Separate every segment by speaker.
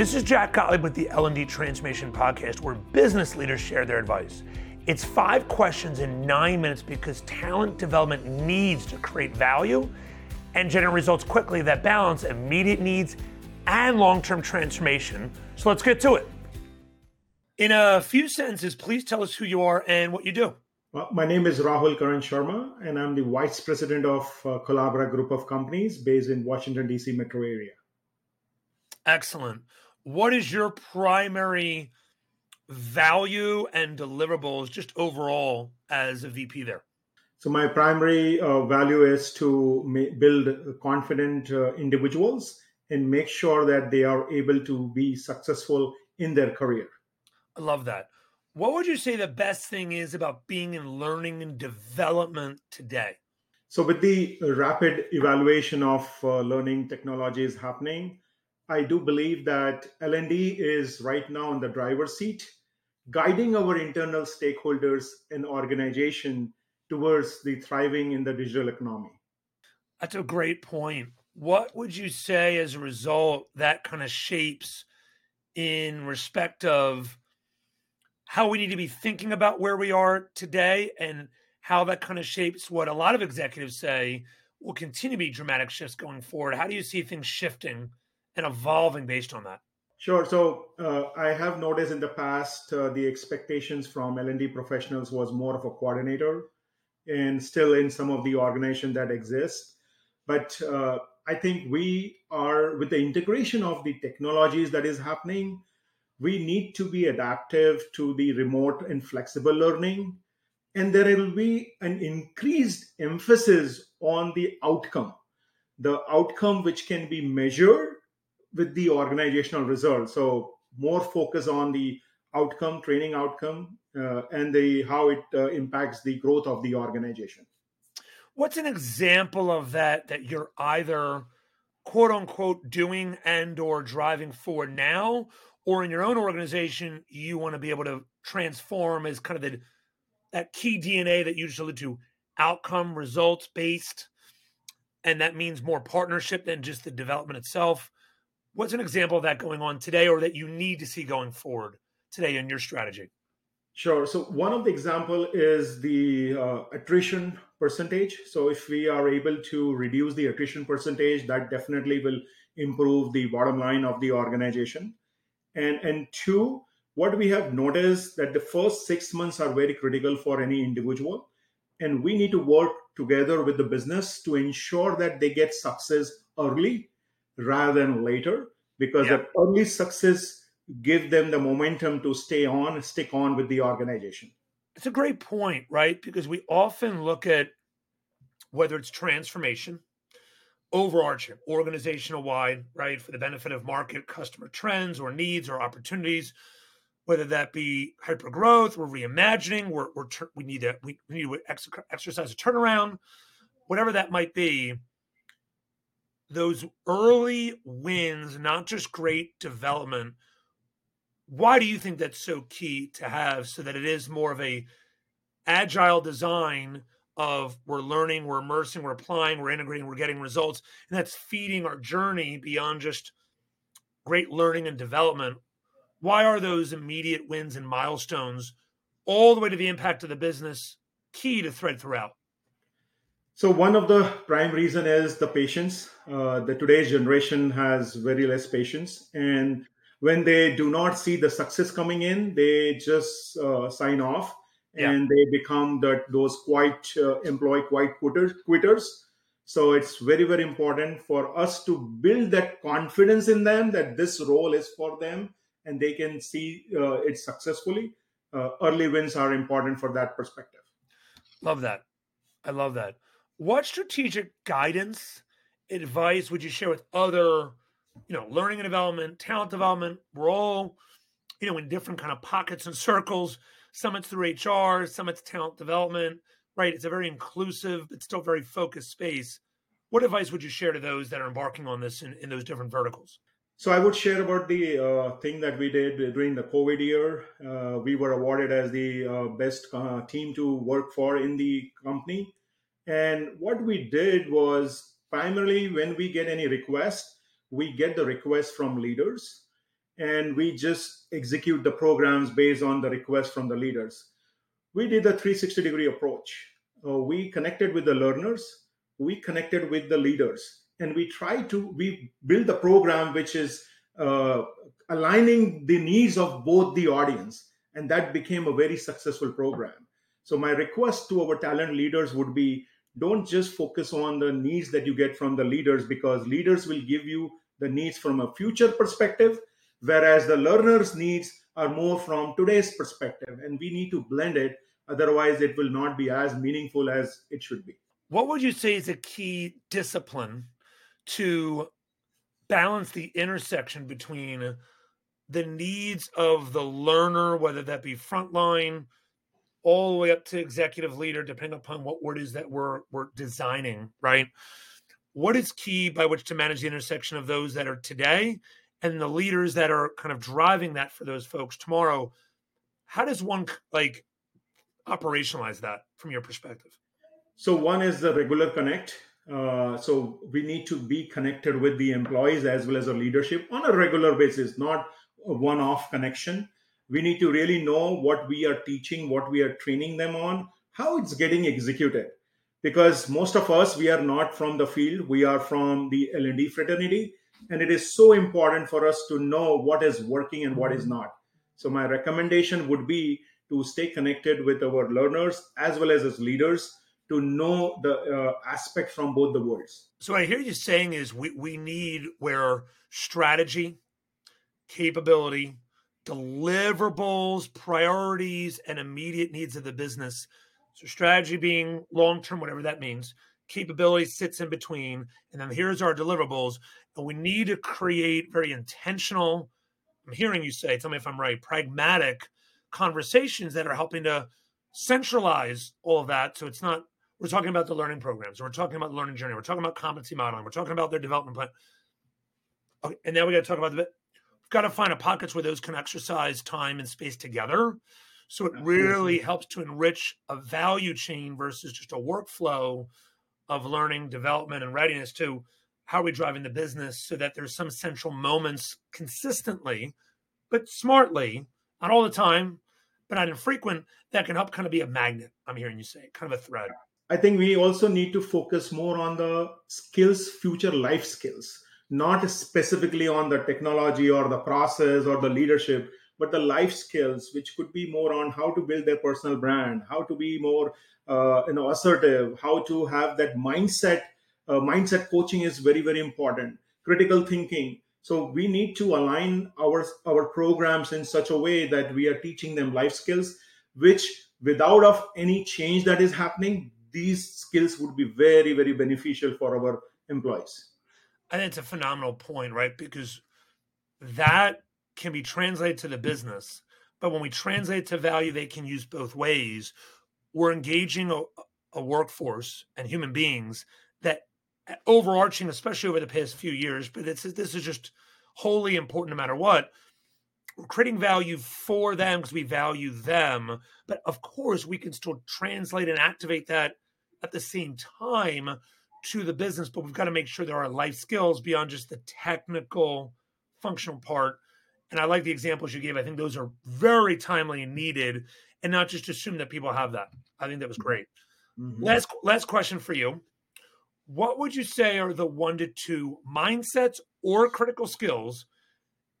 Speaker 1: This is Jack Gottlieb with the L&D Transformation Podcast, where business leaders share their advice. It's five questions in nine minutes because talent development needs to create value and generate results quickly that balance immediate needs and long-term transformation. So let's get to it. In a few sentences, please tell us who you are and what you do.
Speaker 2: Well, my name is Rahul Karan Sharma, and I'm the Vice President of uh, Collabera Group of Companies based in Washington, D.C. metro area.
Speaker 1: Excellent what is your primary value and deliverables just overall as a VP there?
Speaker 2: So my primary uh, value is to ma- build confident uh, individuals and make sure that they are able to be successful in their career.
Speaker 1: I love that. What would you say the best thing is about being in learning and development today?
Speaker 2: So with the rapid evaluation of uh, learning technologies happening, I do believe that L&D is right now in the driver's seat, guiding our internal stakeholders and organization towards the thriving in the digital economy.
Speaker 1: That's a great point. What would you say as a result that kind of shapes in respect of how we need to be thinking about where we are today and how that kind of shapes what a lot of executives say will continue to be dramatic shifts going forward? How do you see things shifting and evolving based on that?
Speaker 2: Sure. So uh, I have noticed in the past uh, the expectations from L&D professionals was more of a coordinator, and still in some of the organization that exists. But uh, I think we are with the integration of the technologies that is happening. We need to be adaptive to the remote and flexible learning, and there will be an increased emphasis on the outcome, the outcome which can be measured with the organizational results. So more focus on the outcome, training outcome, uh, and the how it uh, impacts the growth of the organization.
Speaker 1: What's an example of that that you're either quote unquote doing and or driving for now, or in your own organization you want to be able to transform as kind of the that key DNA that you just alluded to, outcome results based, and that means more partnership than just the development itself What's an example of that going on today or that you need to see going forward today in your strategy?
Speaker 2: Sure. So one of the example is the uh, attrition percentage. So if we are able to reduce the attrition percentage, that definitely will improve the bottom line of the organization. And and two, what we have noticed that the first six months are very critical for any individual, and we need to work together with the business to ensure that they get success early rather than later because yeah. the early success give them the momentum to stay on stick on with the organization.
Speaker 1: It's a great point right? Because we often look at whether it's transformation overarching organizational wide right for the benefit of market customer trends or needs or opportunities whether that be hyper growth or reimagining we're, we're we need to we need to exercise a turnaround whatever that might be those early wins, not just great development, why do you think that's so key to have so that it is more of a agile design of we're learning, we're immersing, we're applying, we're integrating, we're getting results, and that's feeding our journey beyond just great learning and development. Why are those immediate wins and milestones all the way to the impact of the business key to thread throughout?
Speaker 2: So one of the prime reason is the patience. Uh, the today's generation has very less patience, and when they do not see the success coming in, they just uh, sign off yeah. and they become that those quite uh, employ quite quitters, quitters. So it's very very important for us to build that confidence in them that this role is for them and they can see uh, it successfully. Uh, early wins are important for that perspective.
Speaker 1: Love that. I love that what strategic guidance advice would you share with other you know learning and development talent development? We're all you know in different kind of pockets and circles. Some it's through hr some it's talent development right? It's a very inclusive but still very focused space. What advice would you share to those that are embarking on this in, in those different verticals?
Speaker 2: So I would share about the uh, thing that we did during the COVID year. Uh, we were awarded as the uh, best uh, team to work for in the company. And what we did was primarily when we get any request, we get the request from leaders. and we just execute the programs based on the request from the leaders. We did a 360 degree approach. Uh, we connected with the learners, we connected with the leaders, and we try to we build a program which is uh, aligning the needs of both the audience, and that became a very successful program. So my request to our talent leaders would be don't just focus on the needs that you get from the leaders because leaders will give you the needs from a future perspective whereas the learner's needs are more from today's perspective and we need to blend it. Otherwise it will not be as meaningful as it should be.
Speaker 1: What would you say is a key discipline to balance the intersection between the needs of the learner whether that be frontline all the way up to executive leader, depending upon what word is that we're we're designing, right? What is key by which to manage the intersection of those that are today and the leaders that are kind of driving that for those folks tomorrow? How does one like operationalize that from your perspective?
Speaker 2: So one is the regular connect. Uh, so we need to be connected with the employees as well as our leadership on a regular basis, not a one-off connection we need to really know what we are teaching what we are training them on how it's getting executed. Because most of us we are not from the field. We are from the l&d fraternity. And it is so important for us to know what is working and what is not. So my recommendation would be to stay connected with our learners as well as as leaders to know the uh, aspect from both the worlds.
Speaker 1: So i hear you saying is we, we need where strategy capability deliverables, priorities, and immediate needs of the business. So, strategy being long term, whatever that means, capability sits in between. And then here's our deliverables. And we need to create very intentional, I'm hearing you say, tell me if I'm right, pragmatic conversations that are helping to centralize all of that. So, it's not, we're talking about the learning programs, we're talking about the learning journey, we're talking about competency modeling, we're talking about their development plan. Okay, and now we got to talk about the got to find a pockets where those can exercise time and space together. So it really helps to enrich a value chain versus just a workflow of learning, development, and readiness to how are we driving the business so that there's some central moments consistently, but smartly, not all the time, but not infrequent, that can help kind of be a magnet. I'm hearing you say, kind of a thread.
Speaker 2: I think we also need to focus more on the skills, future life skills not specifically on the technology or the process or the leadership but the life skills which could be more on how to build their personal brand how to be more uh, you know assertive how to have that mindset uh, mindset coaching is very very important. Critical thinking. So we need to align our our programs in such a way that we are teaching them life skills which without of any change that is happening these skills would be very very beneficial for our employees
Speaker 1: I think it's a phenomenal point, right? Because that can be translated to the business, but when we translate to value, they can use both ways. We're engaging a, a workforce and human beings that uh, overarching, especially over the past few years, but this is just wholly important no matter what. We're creating value for them because we value them. But of course, we can still translate and activate that at the same time to the business, but we've got to make sure there are life skills beyond just the technical functional part. And I like the examples you gave. I think those are very timely and needed, and not just assume that people have that. I think that was great. Mm-hmm. Last last question for you. What would you say are the one to two mindsets or critical skills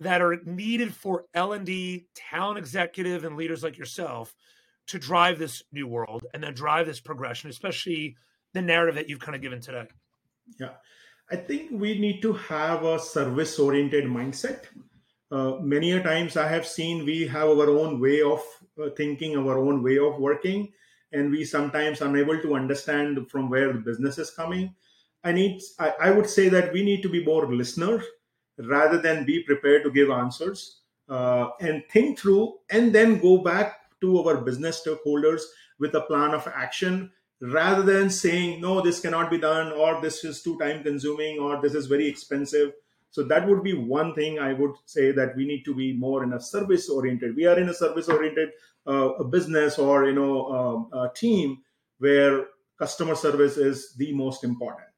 Speaker 1: that are needed for L&D talent executive and leaders like yourself to drive this new world and then drive this progression, especially the narrative that you've kind of given today?
Speaker 2: Yeah, I think we need to have a service oriented mindset. Uh, many a times I have seen we have our own way of uh, thinking, our own way of working, and we sometimes unable to understand from where the business is coming. I need, I, I would say that we need to be more listener rather than be prepared to give answers uh, and think through and then go back to our business stakeholders with a plan of action rather than saying no this cannot be done or this is too time consuming or this is very expensive so that would be one thing i would say that we need to be more in a service oriented we are in a service oriented uh, a business or you know um, a team where customer service is the most important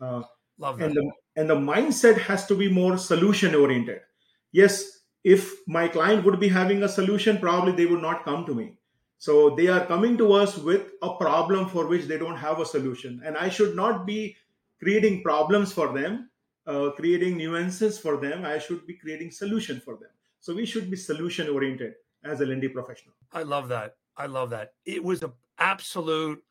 Speaker 1: uh, Love
Speaker 2: that. and the and the mindset has to be more solution oriented yes if my client would be having a solution, probably they would not come to me. So they are coming to us with a problem for which they don't have a solution. And I should not be creating problems for them, uh, creating nuances for them. I should be creating solution for them. So we should be solution oriented as a L&D professional.
Speaker 1: I love that. I love that. It was an absolute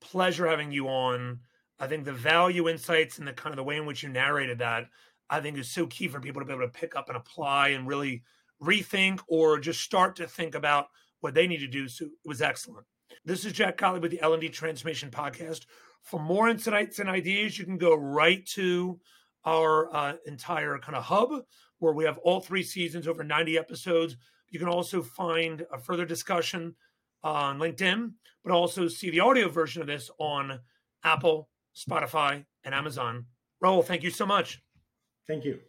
Speaker 1: pleasure having you on. I think the value insights and the kind of the way in which you narrated that, I think is so key for people to be able to pick up and apply and really rethink or just start to think about what they need to do. So it was excellent. This is Jack Gottlieb with the L&D Transformation Podcast. For more insights and ideas, you can go right to our uh, entire kind of hub where we have all three seasons, over 90 episodes. You can also find a further discussion on LinkedIn, but also see the audio version of this on Apple, Spotify, and Amazon. Rahul, thank you so much.
Speaker 2: Thank you.